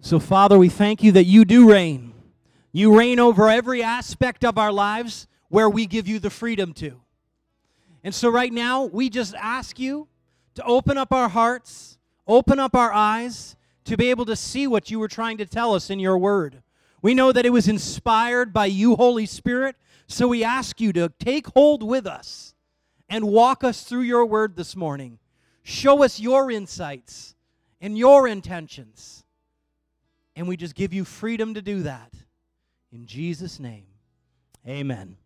So, Father, we thank you that you do reign. You reign over every aspect of our lives where we give you the freedom to. And so, right now, we just ask you to open up our hearts, open up our eyes to be able to see what you were trying to tell us in your word. We know that it was inspired by you, Holy Spirit. So, we ask you to take hold with us and walk us through your word this morning. Show us your insights and your intentions. And we just give you freedom to do that. In Jesus' name, amen.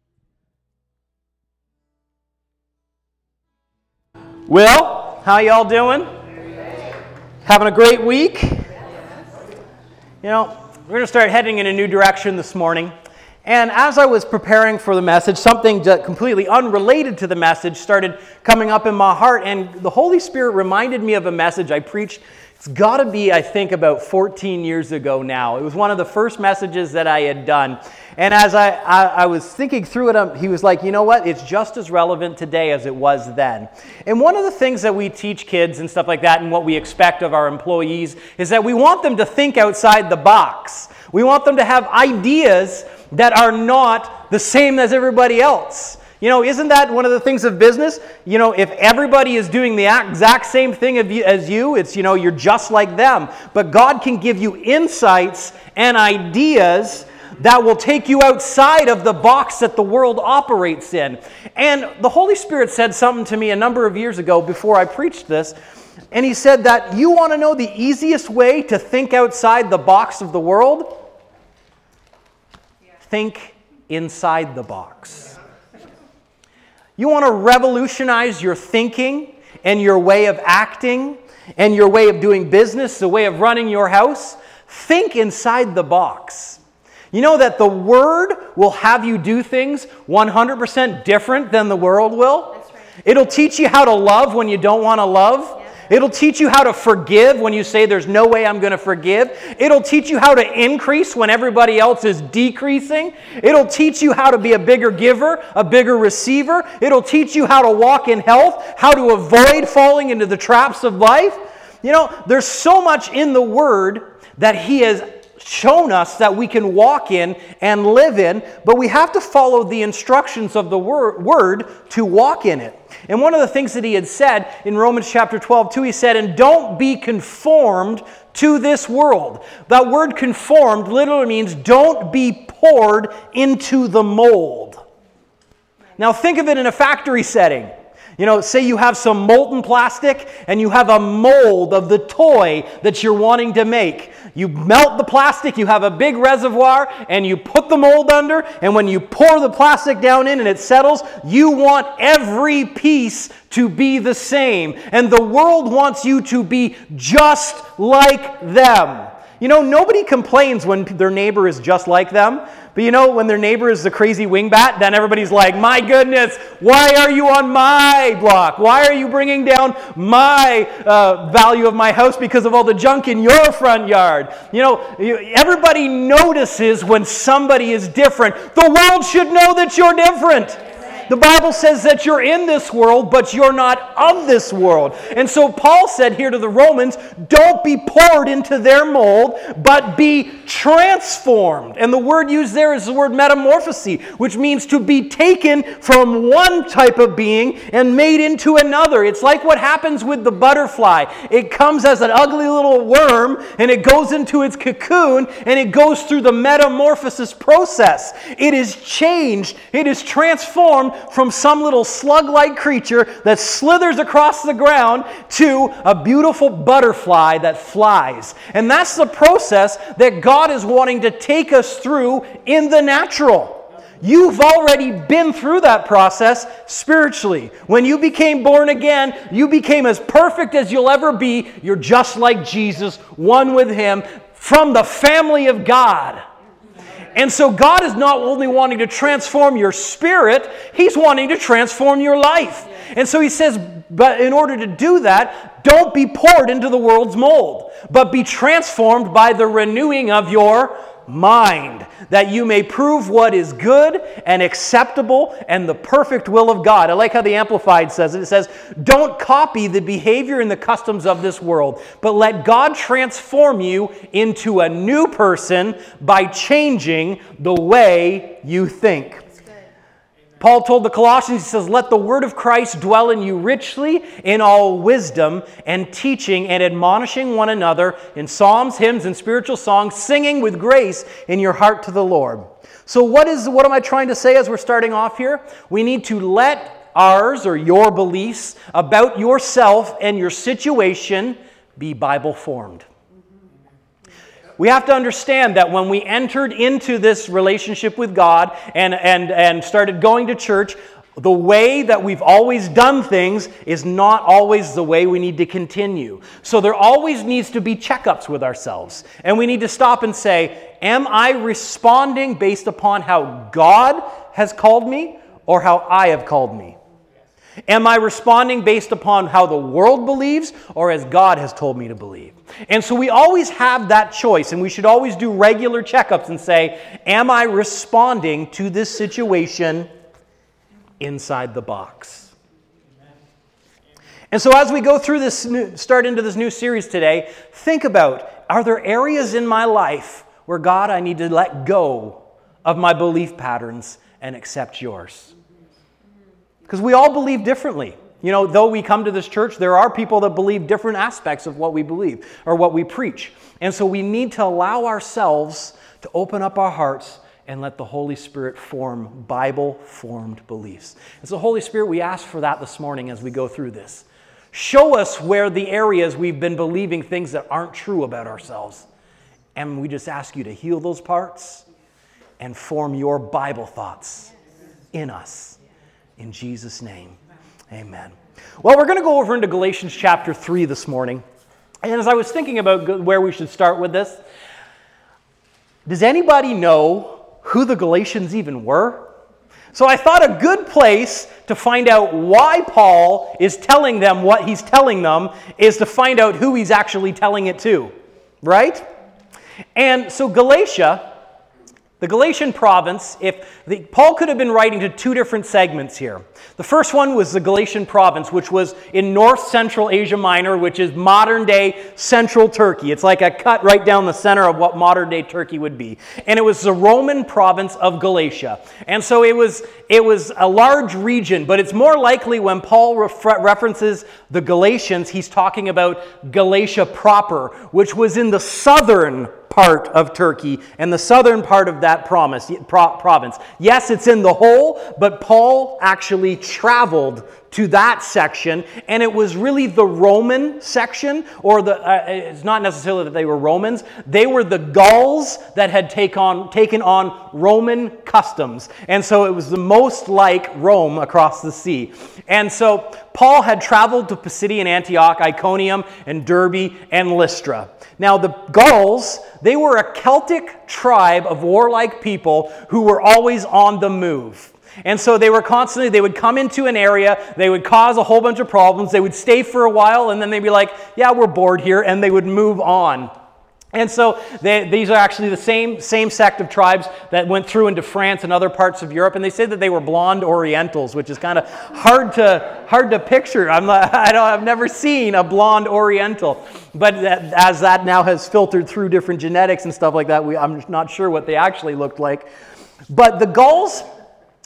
Well, how y'all doing? Having a great week? You know, we're going to start heading in a new direction this morning. And as I was preparing for the message, something completely unrelated to the message started coming up in my heart. And the Holy Spirit reminded me of a message I preached it's got to be, I think, about 14 years ago now. It was one of the first messages that I had done. And as I, I, I, was thinking through it, um, he was like, you know what? It's just as relevant today as it was then. And one of the things that we teach kids and stuff like that, and what we expect of our employees, is that we want them to think outside the box. We want them to have ideas that are not the same as everybody else. You know, isn't that one of the things of business? You know, if everybody is doing the exact same thing as you, it's, you know, you're just like them. But God can give you insights and ideas that will take you outside of the box that the world operates in. And the Holy Spirit said something to me a number of years ago before I preached this. And He said that you want to know the easiest way to think outside the box of the world? Think inside the box. You want to revolutionize your thinking and your way of acting and your way of doing business, the way of running your house? Think inside the box. You know that the Word will have you do things 100% different than the world will? Right. It'll teach you how to love when you don't want to love. It'll teach you how to forgive when you say, There's no way I'm going to forgive. It'll teach you how to increase when everybody else is decreasing. It'll teach you how to be a bigger giver, a bigger receiver. It'll teach you how to walk in health, how to avoid falling into the traps of life. You know, there's so much in the Word that He has shown us that we can walk in and live in, but we have to follow the instructions of the Word to walk in it. And one of the things that he had said in Romans chapter 12, 2, he said, And don't be conformed to this world. That word conformed literally means don't be poured into the mold. Now think of it in a factory setting. You know, say you have some molten plastic and you have a mold of the toy that you're wanting to make. You melt the plastic, you have a big reservoir, and you put the mold under, and when you pour the plastic down in and it settles, you want every piece to be the same. And the world wants you to be just like them. You know, nobody complains when their neighbor is just like them. But you know, when their neighbor is the crazy wingbat, then everybody's like, my goodness, why are you on my block? Why are you bringing down my uh, value of my house because of all the junk in your front yard? You know, everybody notices when somebody is different. The world should know that you're different. The Bible says that you're in this world, but you're not of this world. And so Paul said here to the Romans, don't be poured into their mold, but be transformed. And the word used there is the word metamorphosis, which means to be taken from one type of being and made into another. It's like what happens with the butterfly. It comes as an ugly little worm and it goes into its cocoon and it goes through the metamorphosis process. It is changed, it is transformed from some little slug like creature that slithers across the ground to a beautiful butterfly that flies. And that's the process that God is wanting to take us through in the natural. You've already been through that process spiritually. When you became born again, you became as perfect as you'll ever be. You're just like Jesus, one with Him, from the family of God. And so God is not only wanting to transform your spirit, He's wanting to transform your life. And so He says, but in order to do that, don't be poured into the world's mold, but be transformed by the renewing of your mind, that you may prove what is good and acceptable and the perfect will of God. I like how the Amplified says it. It says, Don't copy the behavior and the customs of this world, but let God transform you into a new person by changing the way you think. Paul told the Colossians, he says, Let the word of Christ dwell in you richly in all wisdom and teaching and admonishing one another in psalms, hymns, and spiritual songs, singing with grace in your heart to the Lord. So, what, is, what am I trying to say as we're starting off here? We need to let ours or your beliefs about yourself and your situation be Bible formed. We have to understand that when we entered into this relationship with God and, and, and started going to church, the way that we've always done things is not always the way we need to continue. So there always needs to be checkups with ourselves. And we need to stop and say, Am I responding based upon how God has called me or how I have called me? Am I responding based upon how the world believes or as God has told me to believe? And so we always have that choice, and we should always do regular checkups and say, Am I responding to this situation inside the box? And so as we go through this, new, start into this new series today, think about are there areas in my life where God, I need to let go of my belief patterns and accept yours? Because we all believe differently. You know, though we come to this church, there are people that believe different aspects of what we believe or what we preach. And so we need to allow ourselves to open up our hearts and let the Holy Spirit form Bible formed beliefs. And so, Holy Spirit, we ask for that this morning as we go through this. Show us where the areas we've been believing things that aren't true about ourselves. And we just ask you to heal those parts and form your Bible thoughts in us. In Jesus' name, amen. Well, we're going to go over into Galatians chapter 3 this morning. And as I was thinking about where we should start with this, does anybody know who the Galatians even were? So I thought a good place to find out why Paul is telling them what he's telling them is to find out who he's actually telling it to, right? And so Galatia the Galatian province, if the, Paul could have been writing to two different segments here. The first one was the Galatian province, which was in north central Asia Minor, which is modern day central Turkey. It's like a cut right down the center of what modern day Turkey would be. And it was the Roman province of Galatia. And so it was, it was a large region, but it's more likely when Paul refer- references the Galatians, he's talking about Galatia proper, which was in the southern part of Turkey and the southern part of that promise, pro- province. Yes, it's in the whole, but Paul actually traveled to that section, and it was really the Roman section, or the, uh, it's not necessarily that they were Romans, they were the Gauls that had take on, taken on Roman customs. And so it was the most like Rome across the sea. And so Paul had traveled to Pisidian Antioch, Iconium, and Derbe, and Lystra. Now, the Gauls, they were a Celtic tribe of warlike people who were always on the move. And so they were constantly, they would come into an area, they would cause a whole bunch of problems, they would stay for a while, and then they'd be like, yeah, we're bored here, and they would move on. And so they, these are actually the same, same sect of tribes that went through into France and other parts of Europe. And they say that they were blonde Orientals, which is kind of hard to, hard to picture. I'm not, I don't, I've never seen a blonde Oriental. But that, as that now has filtered through different genetics and stuff like that, we, I'm not sure what they actually looked like. But the Gauls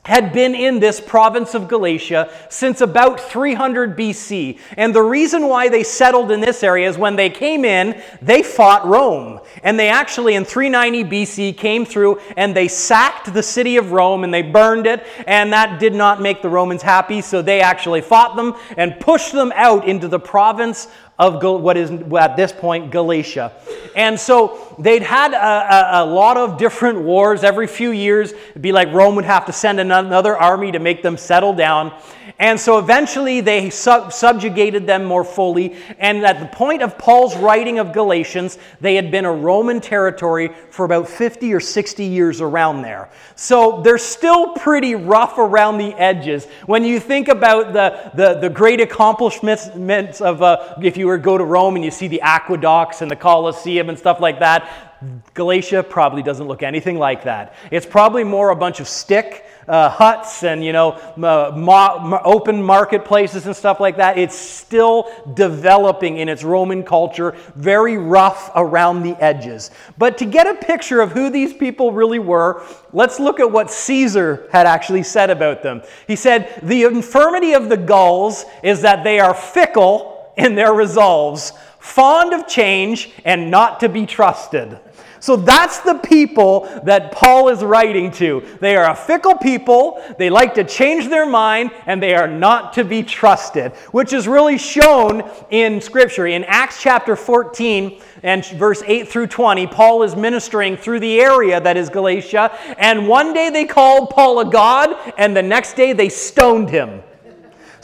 had been in this province of Galatia since about 300 BC. And the reason why they settled in this area is when they came in, they fought Rome. And they actually, in 390 BC, came through and they sacked the city of Rome and they burned it. And that did not make the Romans happy. So they actually fought them and pushed them out into the province of what is at this point Galatia. And so they'd had a, a, a, lot of different wars every few years. It'd be like Rome would have to send another army to make them settle down. And so eventually they sub- subjugated them more fully. And at the point of Paul's writing of Galatians, they had been a Roman territory for about 50 or 60 years around there. So they're still pretty rough around the edges. When you think about the, the, the great accomplishments of, uh, if you were to go to Rome and you see the aqueducts and the Colosseum and stuff like that, Galatia probably doesn't look anything like that. It's probably more a bunch of stick uh, huts and you know uh, open marketplaces and stuff like that. It's still developing in its Roman culture, very rough around the edges. But to get a picture of who these people really were, let's look at what Caesar had actually said about them. He said, "The infirmity of the Gauls is that they are fickle in their resolves." Fond of change and not to be trusted. So that's the people that Paul is writing to. They are a fickle people, they like to change their mind, and they are not to be trusted, which is really shown in Scripture. In Acts chapter 14 and verse 8 through 20, Paul is ministering through the area that is Galatia, and one day they called Paul a god, and the next day they stoned him.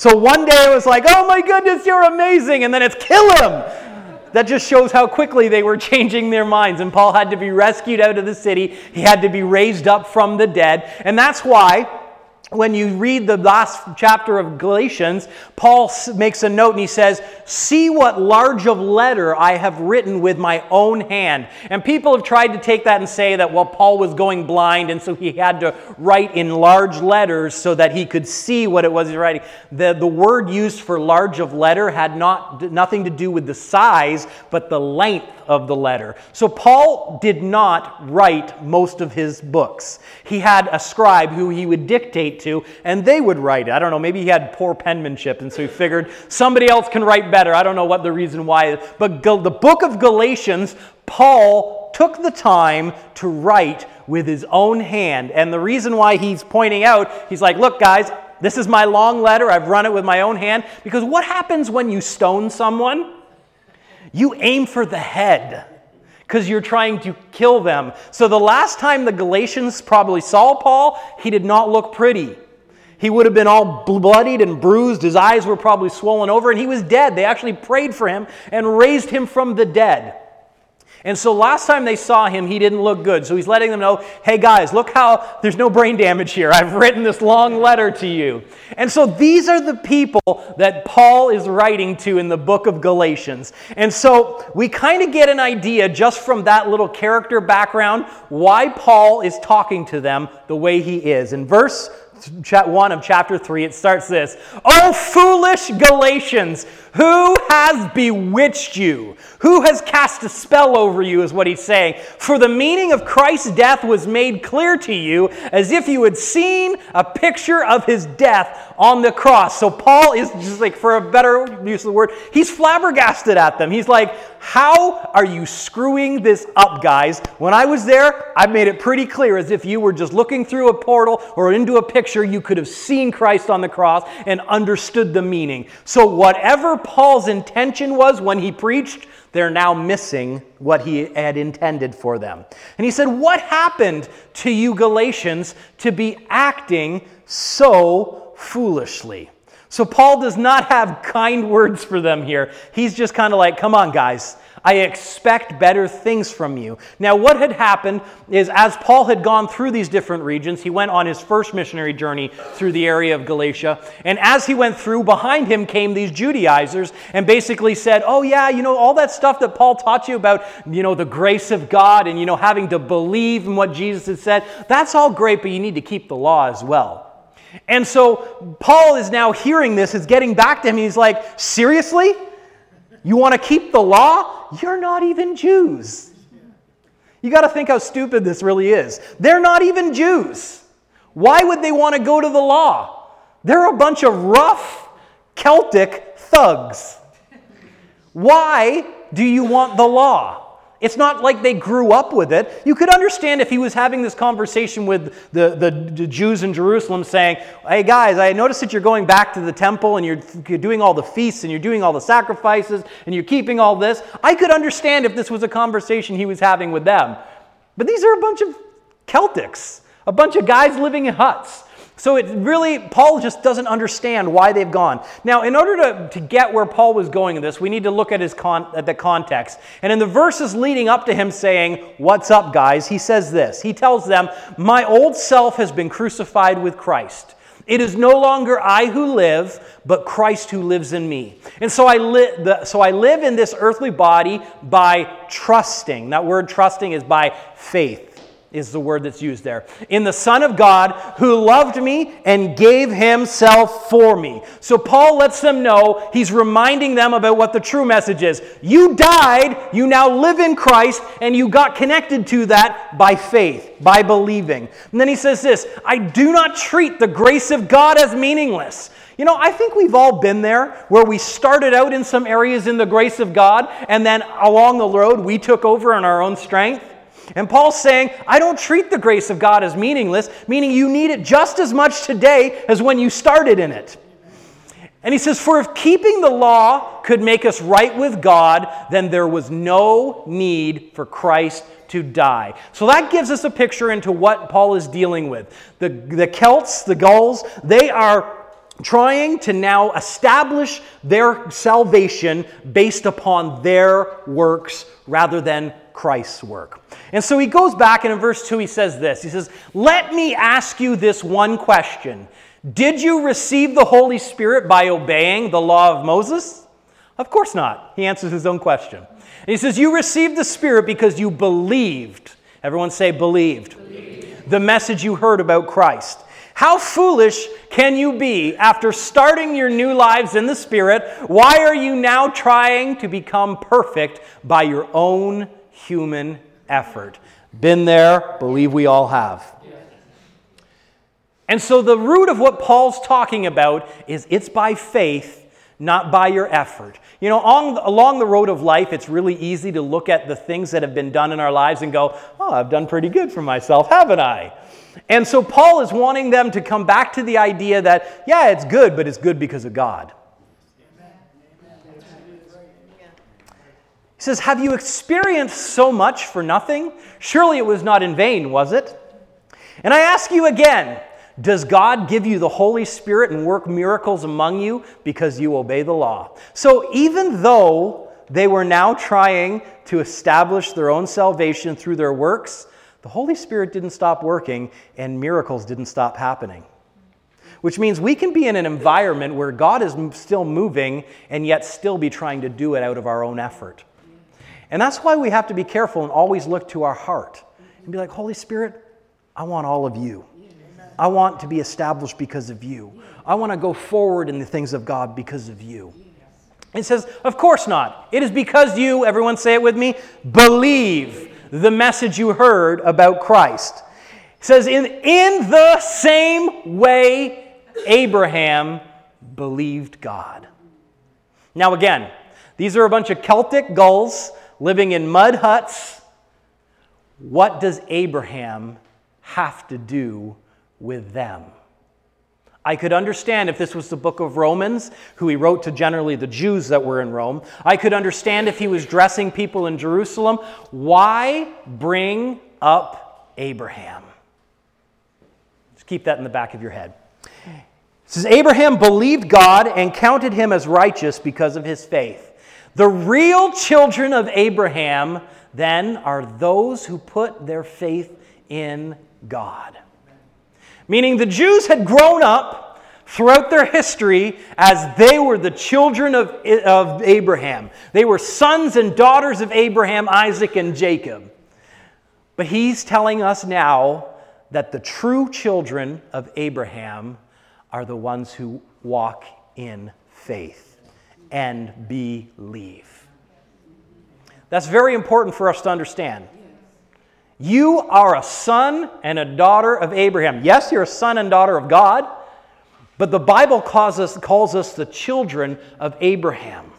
So one day it was like, oh my goodness, you're amazing, and then it's kill him that just shows how quickly they were changing their minds. And Paul had to be rescued out of the city, he had to be raised up from the dead. And that's why when you read the last chapter of Galatians, Paul makes a note and he says, See what large of letter I have written with my own hand. And people have tried to take that and say that, well, Paul was going blind and so he had to write in large letters so that he could see what it was he's writing. The, the word used for large of letter had not, nothing to do with the size, but the length of the letter. So Paul did not write most of his books. He had a scribe who he would dictate to, and they would write it. I don't know, maybe he had poor penmanship, and so he figured somebody else can write better. I don't know what the reason why. But the book of Galatians, Paul took the time to write with his own hand. And the reason why he's pointing out, he's like, look, guys, this is my long letter. I've run it with my own hand. Because what happens when you stone someone? You aim for the head because you're trying to kill them. So the last time the Galatians probably saw Paul, he did not look pretty. He would have been all bloodied and bruised. His eyes were probably swollen over, and he was dead. They actually prayed for him and raised him from the dead. And so last time they saw him, he didn't look good. So he's letting them know hey, guys, look how there's no brain damage here. I've written this long letter to you. And so these are the people that Paul is writing to in the book of Galatians. And so we kind of get an idea just from that little character background why Paul is talking to them the way he is. In verse 1 of chapter 3, it starts this Oh, foolish Galatians, who has bewitched you? Who has cast a spell over you, is what he's saying. For the meaning of Christ's death was made clear to you as if you had seen a picture of his death on the cross. So Paul is just like, for a better use of the word, he's flabbergasted at them. He's like, How are you screwing this up, guys? When I was there, I made it pretty clear as if you were just looking through a portal or into a picture, you could have seen Christ on the cross and understood the meaning. So, whatever Paul's intention was when he preached, they're now missing what he had intended for them. And he said, What happened to you, Galatians, to be acting so foolishly? So, Paul does not have kind words for them here. He's just kind of like, Come on, guys. I expect better things from you. Now, what had happened is as Paul had gone through these different regions, he went on his first missionary journey through the area of Galatia. And as he went through, behind him came these Judaizers and basically said, Oh, yeah, you know, all that stuff that Paul taught you about, you know, the grace of God and, you know, having to believe in what Jesus had said, that's all great, but you need to keep the law as well. And so Paul is now hearing this, is getting back to him. He's like, Seriously? You want to keep the law? You're not even Jews. You got to think how stupid this really is. They're not even Jews. Why would they want to go to the law? They're a bunch of rough Celtic thugs. Why do you want the law? It's not like they grew up with it. You could understand if he was having this conversation with the, the, the, Jews in Jerusalem saying, Hey guys, I noticed that you're going back to the temple and you're, you're doing all the feasts and you're doing all the sacrifices and you're keeping all this. I could understand if this was a conversation he was having with them. But these are a bunch of Celtics, a bunch of guys living in huts. So it really, Paul just doesn't understand why they've gone. Now, in order to, to get where Paul was going in this, we need to look at, his con, at the context. And in the verses leading up to him saying, What's up, guys? He says this. He tells them, My old self has been crucified with Christ. It is no longer I who live, but Christ who lives in me. And so I, li- the, so I live in this earthly body by trusting. That word trusting is by faith is the word that's used there. In the Son of God who loved me and gave himself for me. So Paul lets them know, he's reminding them about what the true message is. You died, you now live in Christ, and you got connected to that by faith, by believing. And then he says this I do not treat the grace of God as meaningless. You know, I think we've all been there where we started out in some areas in the grace of God, and then along the road we took over in our own strength. And Paul's saying, I don't treat the grace of God as meaningless, meaning you need it just as much today as when you started in it. And he says, For if keeping the law could make us right with God, then there was no need for Christ to die. So that gives us a picture into what Paul is dealing with. The, the Celts, the Gauls, they are trying to now establish their salvation based upon their works rather than Christ's work. And so he goes back, and in verse 2, he says this He says, Let me ask you this one question Did you receive the Holy Spirit by obeying the law of Moses? Of course not. He answers his own question. And he says, You received the Spirit because you believed. Everyone say, believed. believed. The message you heard about Christ. How foolish can you be after starting your new lives in the Spirit? Why are you now trying to become perfect by your own human effort. Been there, believe we all have. And so the root of what Paul's talking about is it's by faith, not by your effort. You know, on, along the road of life, it's really easy to look at the things that have been done in our lives and go, oh, I've done pretty good for myself, haven't I? And so Paul is wanting them to come back to the idea that, yeah, it's good, but it's good because of God. He says, Have you experienced so much for nothing? Surely it was not in vain, was it? And I ask you again Does God give you the Holy Spirit and work miracles among you because you obey the law? So even though they were now trying to establish their own salvation through their works, the Holy Spirit didn't stop working and miracles didn't stop happening. Which means we can be in an environment where God is still moving and yet still be trying to do it out of our own effort. And that's why we have to be careful and always look to our heart and be like, Holy Spirit, I want all of you. I want to be established because of you. I want to go forward in the things of God because of you. It says, Of course not. It is because you, everyone say it with me, believe the message you heard about Christ. It says, In, in the same way Abraham believed God. Now, again, these are a bunch of Celtic Gauls living in mud huts. What does Abraham have to do with them? I could understand if this was the book of Romans, who he wrote to generally the Jews that were in Rome. I could understand if he was dressing people in Jerusalem. Why bring up Abraham? Just keep that in the back of your head. It says Abraham believed God and counted him as righteous because of his faith. The real children of Abraham, then, are those who put their faith in God. Meaning the Jews had grown up throughout their history as they were the children of, of Abraham. They were sons and daughters of Abraham, Isaac, and Jacob. But he's telling us now that the true children of Abraham are the ones who walk in faith and believe. That's very important for us to understand. You are a son and a daughter of Abraham. Yes, you're a son and daughter of God, but the Bible calls us, calls us the children of Abraham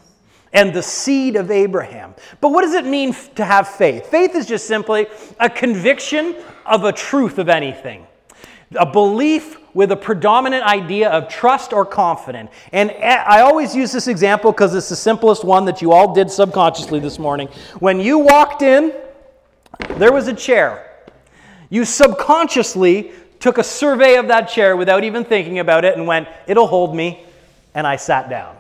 and the seed of Abraham. But what does it mean to have faith? Faith is just simply a conviction of a truth of anything, a belief with a predominant idea of trust or confidence. And I always use this example because it's the simplest one that you all did subconsciously this morning. When you walked in, there was a chair. You subconsciously took a survey of that chair without even thinking about it and went, it'll hold me. And I sat down.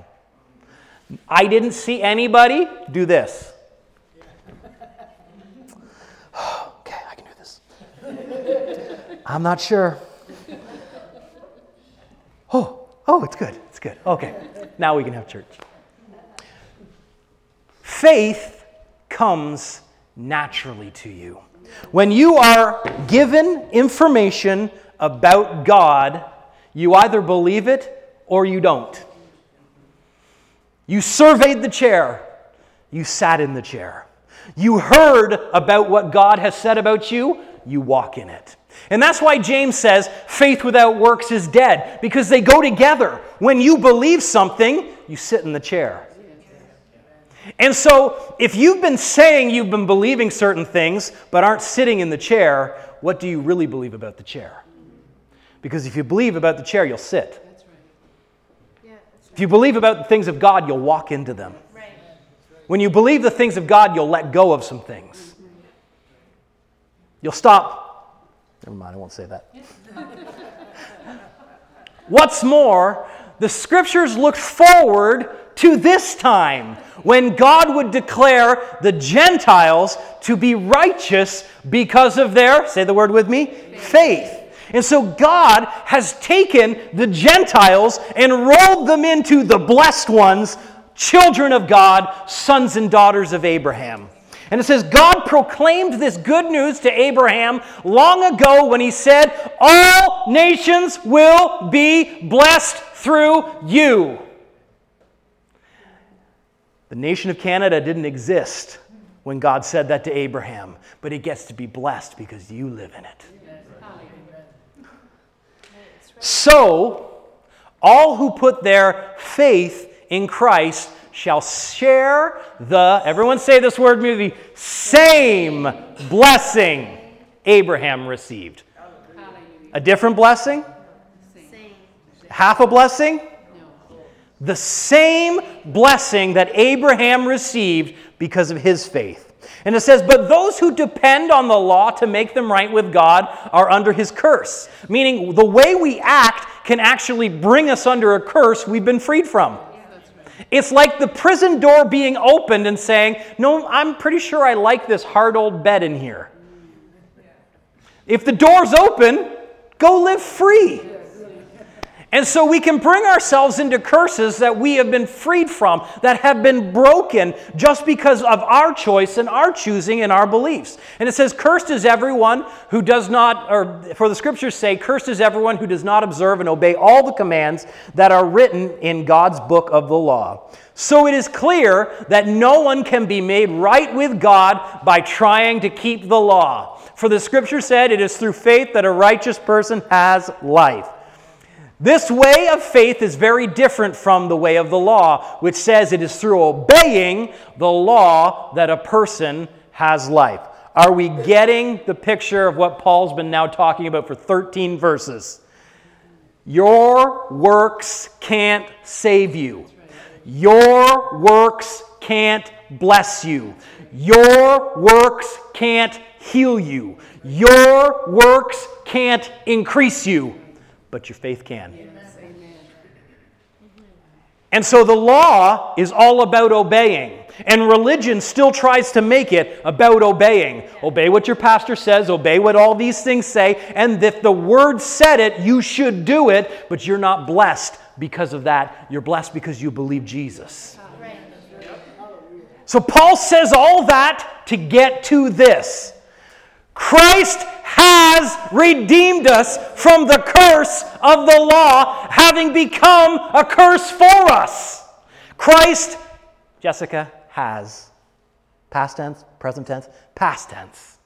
I didn't see anybody do this. okay, I can do this. I'm not sure. Oh, oh, it's good. It's good. Okay. Now we can have church. Faith comes naturally to you. When you are given information about God, you either believe it or you don't. You surveyed the chair, you sat in the chair. You heard about what God has said about you, you walk in it. And that's why James says faith without works is dead, because they go together. When you believe something, you sit in the chair. And so, if you've been saying you've been believing certain things but aren't sitting in the chair, what do you really believe about the chair? Because if you believe about the chair, you'll sit. If you believe about the things of God, you'll walk into them. When you believe the things of God, you'll let go of some things. You'll stop. Never mind, I won't say that. What's more, the scriptures look forward to this time when God would declare the Gentiles to be righteous because of their, say the word with me, faith. And so God has taken the Gentiles and rolled them into the blessed ones, children of God, sons and daughters of Abraham. And it says, God proclaimed this good news to Abraham long ago when he said, All nations will be blessed through you. The nation of Canada didn't exist when God said that to Abraham, but it gets to be blessed because you live in it. So, all who put their faith in Christ shall share the, everyone say this word movie, same blessing Abraham received. A different blessing? Half a blessing? The same blessing that Abraham received because of his faith. And it says, But those who depend on the law to make them right with God are under his curse. Meaning, the way we act can actually bring us under a curse we've been freed from. It's like the prison door being opened and saying, No, I'm pretty sure I like this hard old bed in here. If the door's open, go live free. And so we can bring ourselves into curses that we have been freed from, that have been broken just because of our choice and our choosing and our beliefs. And it says, Cursed is everyone who does not, or for the scriptures say, Cursed is everyone who does not observe and obey all the commands that are written in God's book of the law. So it is clear that no one can be made right with God by trying to keep the law. For the scripture said, It is through faith that a righteous person has life. This way of faith is very different from the way of the law, which says it is through obeying the law that a person has life. Are we getting the picture of what Paul's been now talking about for 13 verses? Your works can't save you. Your works can't bless you. Your works can't heal you. Your works can't increase you but your faith can. And so the law is all about obeying. And religion still tries to make it about obeying. Obey what your pastor says, obey what all these things say, and if the word said it, you should do it, but you're not blessed because of that. You're blessed because you believe Jesus. So Paul says all that to get to this. Christ has redeemed us from the curse of the law, having become a curse for us. Christ, Jessica, has. Past tense, present tense, past tense.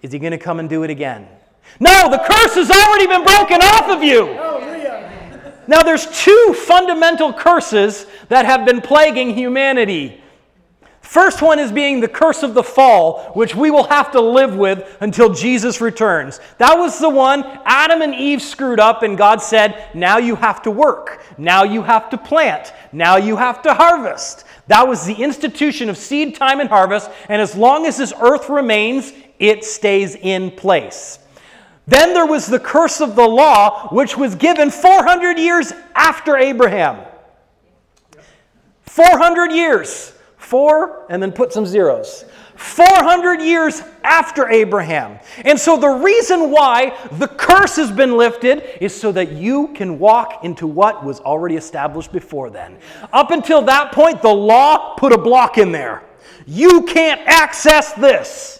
Is he going to come and do it again? No, the curse has already been broken off of you. Now, there's two fundamental curses that have been plaguing humanity First one is being the curse of the fall, which we will have to live with until Jesus returns. That was the one Adam and Eve screwed up, and God said, Now you have to work. Now you have to plant. Now you have to harvest. That was the institution of seed time and harvest, and as long as this earth remains, it stays in place. Then there was the curse of the law, which was given 400 years after Abraham. 400 years. Four, and then put some zeros. 400 years after Abraham. And so the reason why the curse has been lifted is so that you can walk into what was already established before then. Up until that point, the law put a block in there. You can't access this.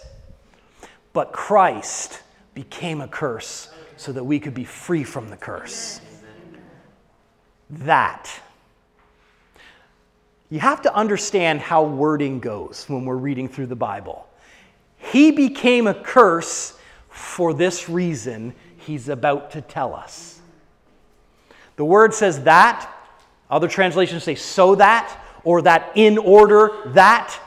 But Christ became a curse so that we could be free from the curse. That. You have to understand how wording goes when we're reading through the Bible. He became a curse for this reason he's about to tell us. The word says that, other translations say so that, or that in order that.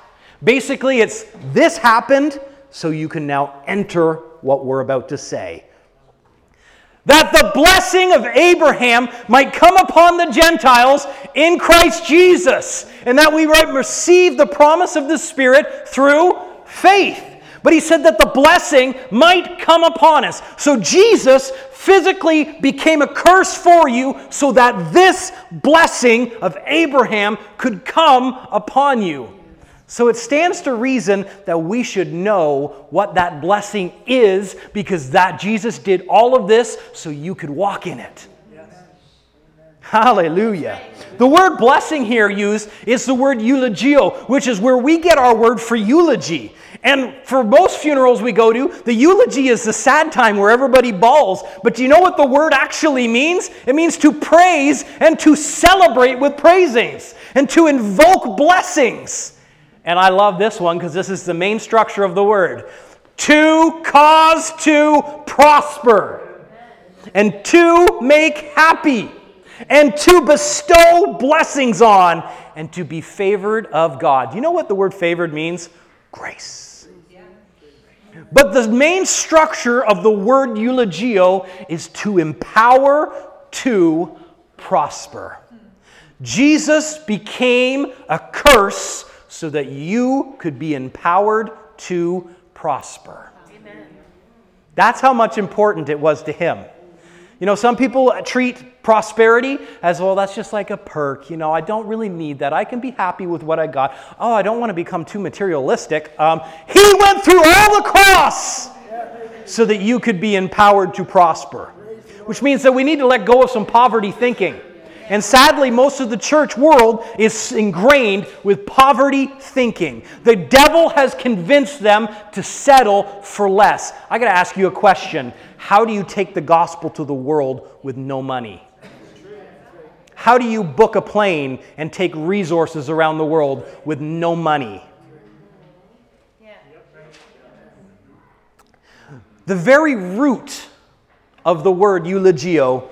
Basically, it's this happened so you can now enter what we're about to say. That the blessing of Abraham might come upon the Gentiles in Christ Jesus, and that we might receive the promise of the Spirit through faith. But he said that the blessing might come upon us. So Jesus physically became a curse for you so that this blessing of Abraham could come upon you. So it stands to reason that we should know what that blessing is because that Jesus did all of this so you could walk in it. Hallelujah. The word blessing here used is the word eulogio, which is where we get our word for eulogy. And for most funerals we go to, the eulogy is the sad time where everybody bawls. But do you know what the word actually means? It means to praise and to celebrate with praisings and to invoke blessings. And I love this one because this is the main structure of the word to cause to prosper, and to make happy, and to bestow blessings on, and to be favored of God. Do you know what the word favored means? Grace. But the main structure of the word eulogio is to empower to prosper. Jesus became a curse so that you could be empowered to prosper. Amen. That's how much important it was to him. You know, some people treat prosperity as well, that's just like a perk. You know, I don't really need that. I can be happy with what I got. Oh, I don't want to become too materialistic. Um, he went through all the cross so that you could be empowered to prosper, which means that we need to let go of some poverty thinking. And sadly, most of the church world is ingrained with poverty thinking. The devil has convinced them to settle for less. I got to ask you a question How do you take the gospel to the world with no money? How do you book a plane and take resources around the world with no money? The very root of the word eulogio,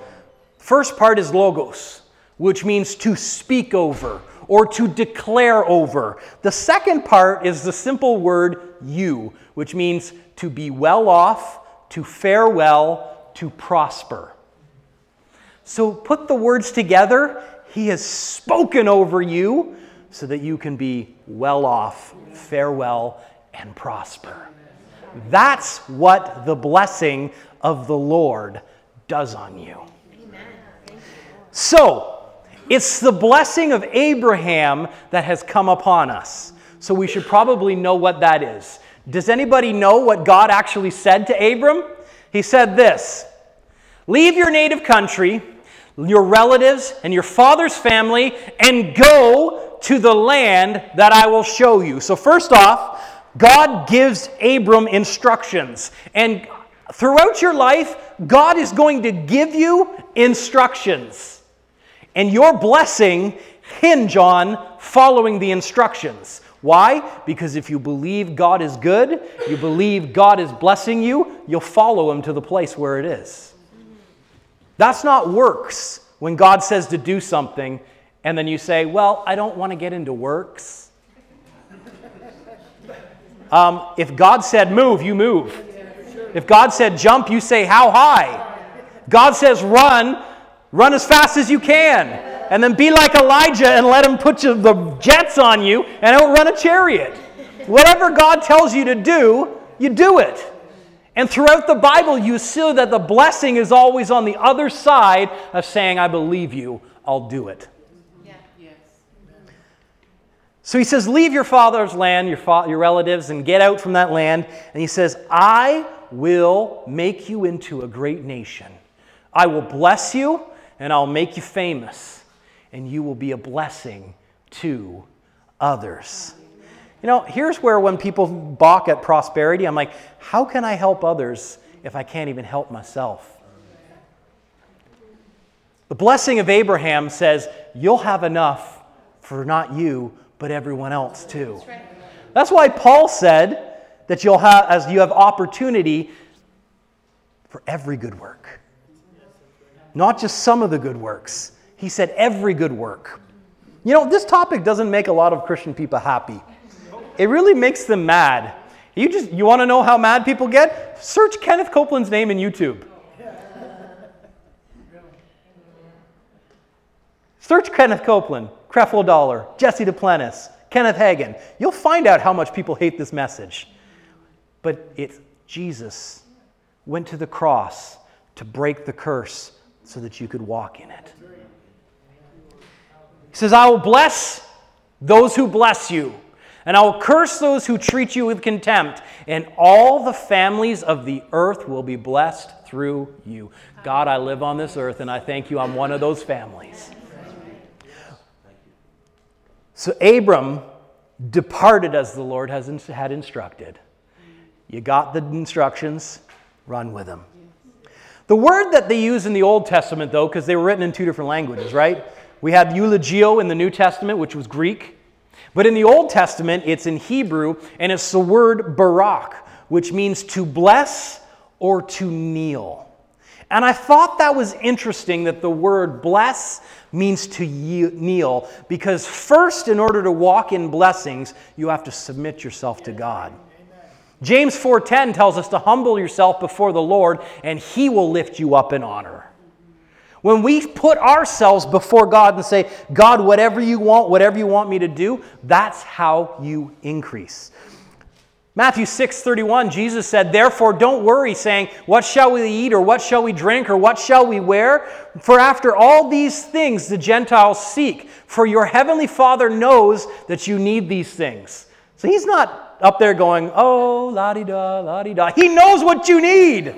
first part is logos which means to speak over or to declare over. The second part is the simple word you, which means to be well off, to fare well, to prosper. So put the words together. He has spoken over you so that you can be well off, farewell, and prosper. That's what the blessing of the Lord does on you. So, it's the blessing of Abraham that has come upon us. So we should probably know what that is. Does anybody know what God actually said to Abram? He said this Leave your native country, your relatives, and your father's family, and go to the land that I will show you. So, first off, God gives Abram instructions. And throughout your life, God is going to give you instructions and your blessing hinge on following the instructions. Why? Because if you believe God is good, you believe God is blessing you, you'll follow Him to the place where it is. That's not works when God says to do something and then you say, Well, I don't want to get into works. Um, if God said move, you move. If God said jump, you say how high. God says run, Run as fast as you can. And then be like Elijah and let him put the jets on you and outrun a chariot. Whatever God tells you to do, you do it. And throughout the Bible, you see that the blessing is always on the other side of saying, I believe you, I'll do it. So he says, Leave your father's land, your, fa- your relatives, and get out from that land. And he says, I will make you into a great nation. I will bless you, and I'll make you famous, and you will be a blessing to others. You know, here's where when people balk at prosperity, I'm like, how can I help others if I can't even help myself? The blessing of Abraham says, You'll have enough for not you, but everyone else too. That's why Paul said that you'll have, as you have opportunity for every good work. Not just some of the good works. He said every good work. You know, this topic doesn't make a lot of Christian people happy. It really makes them mad. You just you want to know how mad people get? Search Kenneth Copeland's name in YouTube. Search Kenneth Copeland, Creflo Dollar, Jesse Duplantis, Kenneth Hagin. You'll find out how much people hate this message. But it's Jesus went to the cross to break the curse so that you could walk in it. He says, I will bless those who bless you, and I will curse those who treat you with contempt, and all the families of the earth will be blessed through you. God, I live on this earth, and I thank you I'm one of those families. So Abram departed as the Lord has, had instructed. You got the instructions, run with them. The word that they use in the Old Testament, though, because they were written in two different languages, right? We have eulogio in the New Testament, which was Greek. But in the Old Testament, it's in Hebrew, and it's the word barak, which means to bless or to kneel. And I thought that was interesting that the word bless means to kneel, because first, in order to walk in blessings, you have to submit yourself to God. James 4:10 tells us to humble yourself before the Lord and he will lift you up in honor. When we put ourselves before God and say, "God, whatever you want, whatever you want me to do," that's how you increase. Matthew 6:31 Jesus said, "Therefore don't worry saying, what shall we eat or what shall we drink or what shall we wear? For after all these things the Gentiles seek, for your heavenly Father knows that you need these things." So he's not up there going, "Oh, la di da, la di da." He knows what you need.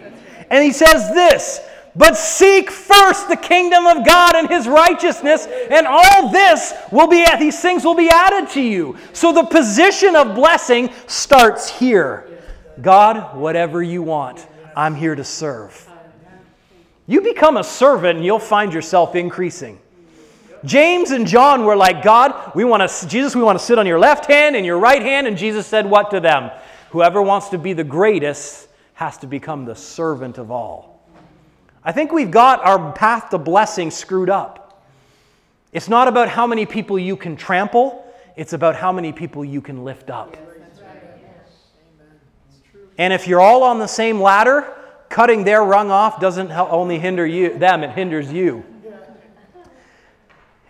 And he says this, but seek first the kingdom of God and his righteousness, and all this will be these things will be added to you. So the position of blessing starts here. God, whatever you want, I'm here to serve. You become a servant and you'll find yourself increasing. James and John were like, God, we want to Jesus, we want to sit on your left hand and your right hand, and Jesus said what to them? Whoever wants to be the greatest has to become the servant of all. I think we've got our path to blessing screwed up. It's not about how many people you can trample, it's about how many people you can lift up. And if you're all on the same ladder, cutting their rung off doesn't only hinder you, them, it hinders you.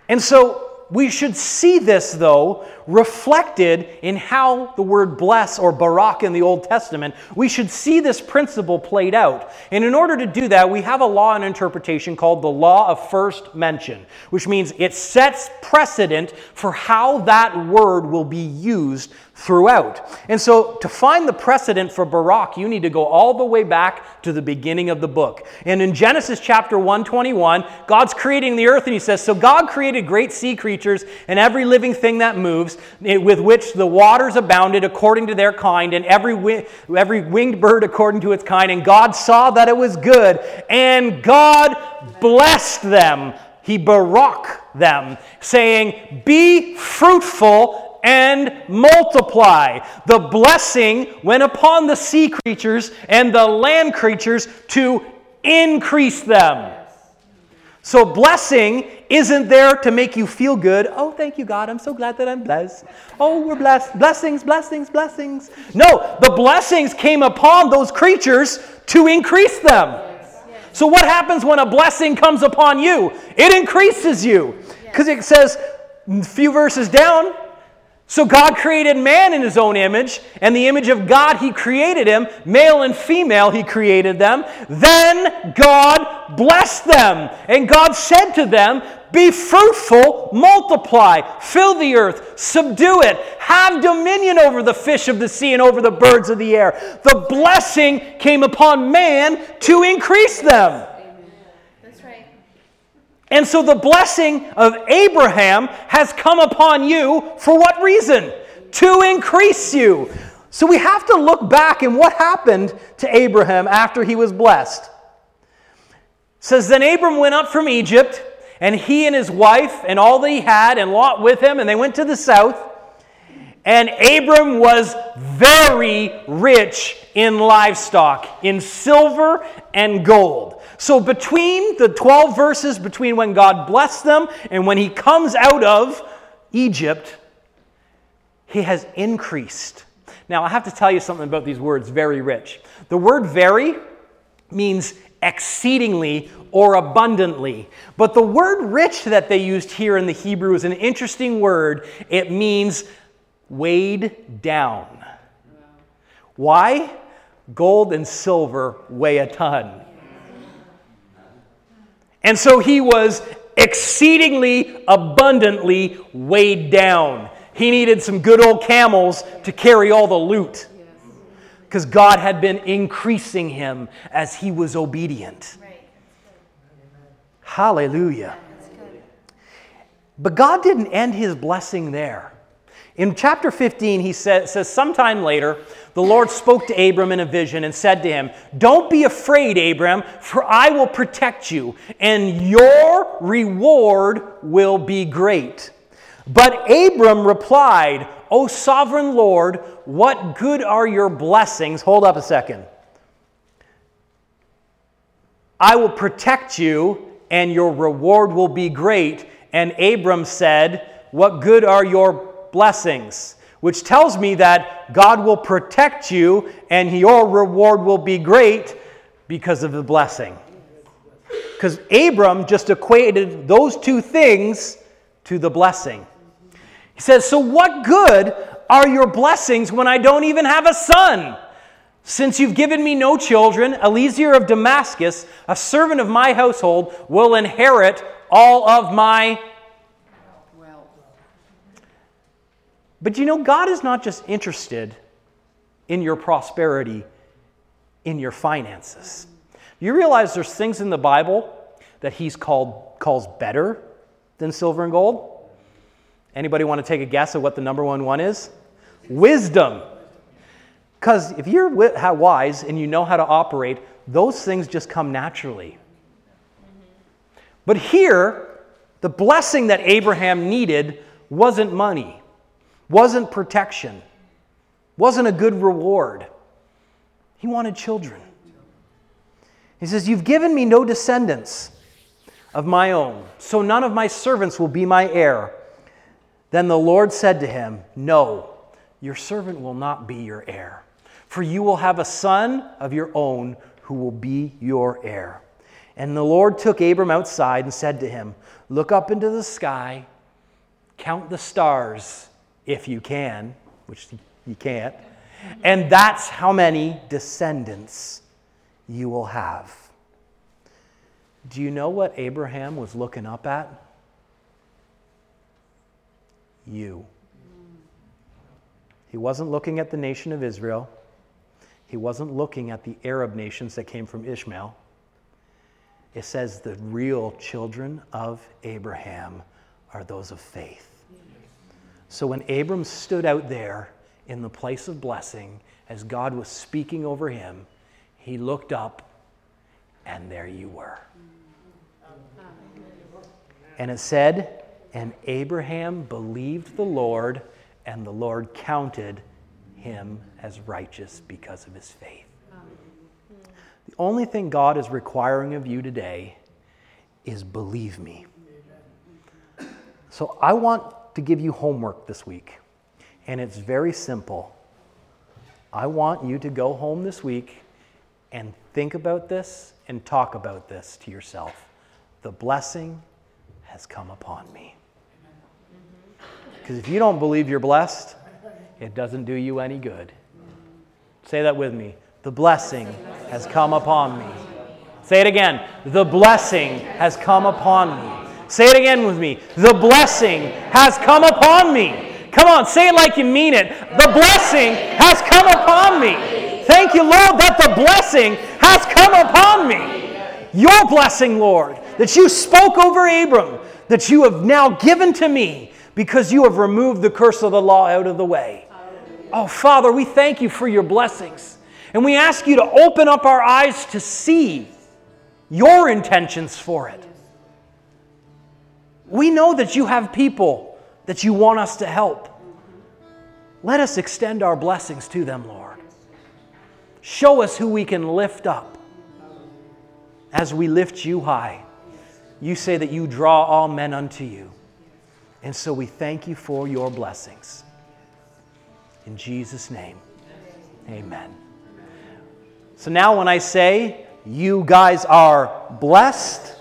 And so we should see this, though, reflected in how the word bless or barak in the Old Testament. We should see this principle played out. And in order to do that, we have a law and interpretation called the law of first mention, which means it sets precedent for how that word will be used throughout. And so, to find the precedent for Barak, you need to go all the way back to the beginning of the book. And in Genesis chapter 121, God's creating the earth, and he says, So God created great sea creatures and every living thing that moves, eh, with which the waters abounded according to their kind, and every, wi- every winged bird according to its kind. And God saw that it was good, and God blessed them. He barak them, saying, Be fruitful and multiply. The blessing went upon the sea creatures and the land creatures to increase them. So, blessing isn't there to make you feel good. Oh, thank you, God. I'm so glad that I'm blessed. Oh, we're blessed. Blessings, blessings, blessings. No, the blessings came upon those creatures to increase them. So, what happens when a blessing comes upon you? It increases you. Because it says, a few verses down, So God created man in his own image, and the image of God he created him, male and female he created them. Then God blessed them, and God said to them, Be fruitful, multiply, fill the earth, subdue it, have dominion over the fish of the sea and over the birds of the air. The blessing came upon man to increase them. And so the blessing of Abraham has come upon you for what reason? To increase you. So we have to look back and what happened to Abraham after he was blessed. It says then Abram went up from Egypt and he and his wife and all that he had and Lot with him and they went to the south. And Abram was very rich in livestock, in silver and gold. So, between the 12 verses, between when God blessed them and when he comes out of Egypt, he has increased. Now, I have to tell you something about these words, very rich. The word very means exceedingly or abundantly. But the word rich that they used here in the Hebrew is an interesting word. It means weighed down. Why? Gold and silver weigh a ton. And so he was exceedingly abundantly weighed down. He needed some good old camels to carry all the loot because God had been increasing him as he was obedient. Hallelujah. But God didn't end his blessing there. In chapter 15, he says, says, Sometime later, the Lord spoke to Abram in a vision and said to him, Don't be afraid, Abram, for I will protect you, and your reward will be great. But Abram replied, O sovereign Lord, what good are your blessings? Hold up a second. I will protect you, and your reward will be great. And Abram said, What good are your blessings, which tells me that God will protect you and your reward will be great because of the blessing. Because Abram just equated those two things to the blessing. He says, So what good are your blessings when I don't even have a son? Since you've given me no children, Eliezer of Damascus, a servant of my household, will inherit all of my But you know, God is not just interested in your prosperity, in your finances. You realize there's things in the Bible that He's called calls better than silver and gold? Anybody want to take a guess at what the number one one is? Wisdom. Because if you're wise and you know how to operate, those things just come naturally. But here, the blessing that Abraham needed wasn't money wasn't protection, wasn't a good reward. He wanted children. He says, You've given me no descendants of my own, so none of my servants will be my heir. Then the Lord said to him, No, your servant will not be your heir, for you will have a son of your own who will be your heir. And the Lord took Abram outside and said to him, Look up into the sky, count the stars if you can, which you can't. And that's how many descendants you will have. Do you know what Abraham was looking up at? You. He wasn't looking at the nation of Israel. He wasn't looking at the Arab nations that came from Ishmael. It says the real children of Abraham are those of faith. So when Abram stood out there in the place of blessing, as God was speaking over him, he looked up, and there you were. And it said, And Abraham believed the Lord, and the Lord counted him as righteous because of his faith. The only thing God is requiring of you today is believe me. So I want to give you homework this week, and it's very simple. I want you to go home this week and think about this and talk about this to yourself. The blessing has come upon me. Because if you don't believe you're blessed, it doesn't do you any good. Say that with me. The blessing has come upon me. Say it again. The blessing has come upon me. Say it again with me. The blessing has come upon me. Come on, say it like you mean it. The blessing has come upon me. Thank you, Lord, that the blessing has come upon me. Your blessing, Lord, that you spoke over Abram, that you have now given to me because you have removed the curse of the law out of the way. Oh, Father, we thank you for your blessings. And we ask you to open up our eyes to see your intentions for it. We know that you have people that you want us to help. Let us extend our blessings to them, Lord. Show us who we can lift up as we lift you high. You say that you draw all men unto you. And so we thank you for your blessings. In Jesus' name, amen. So now, when I say you guys are blessed,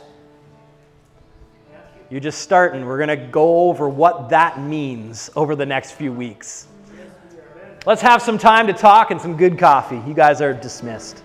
you're just starting. We're going to go over what that means over the next few weeks. Let's have some time to talk and some good coffee. You guys are dismissed.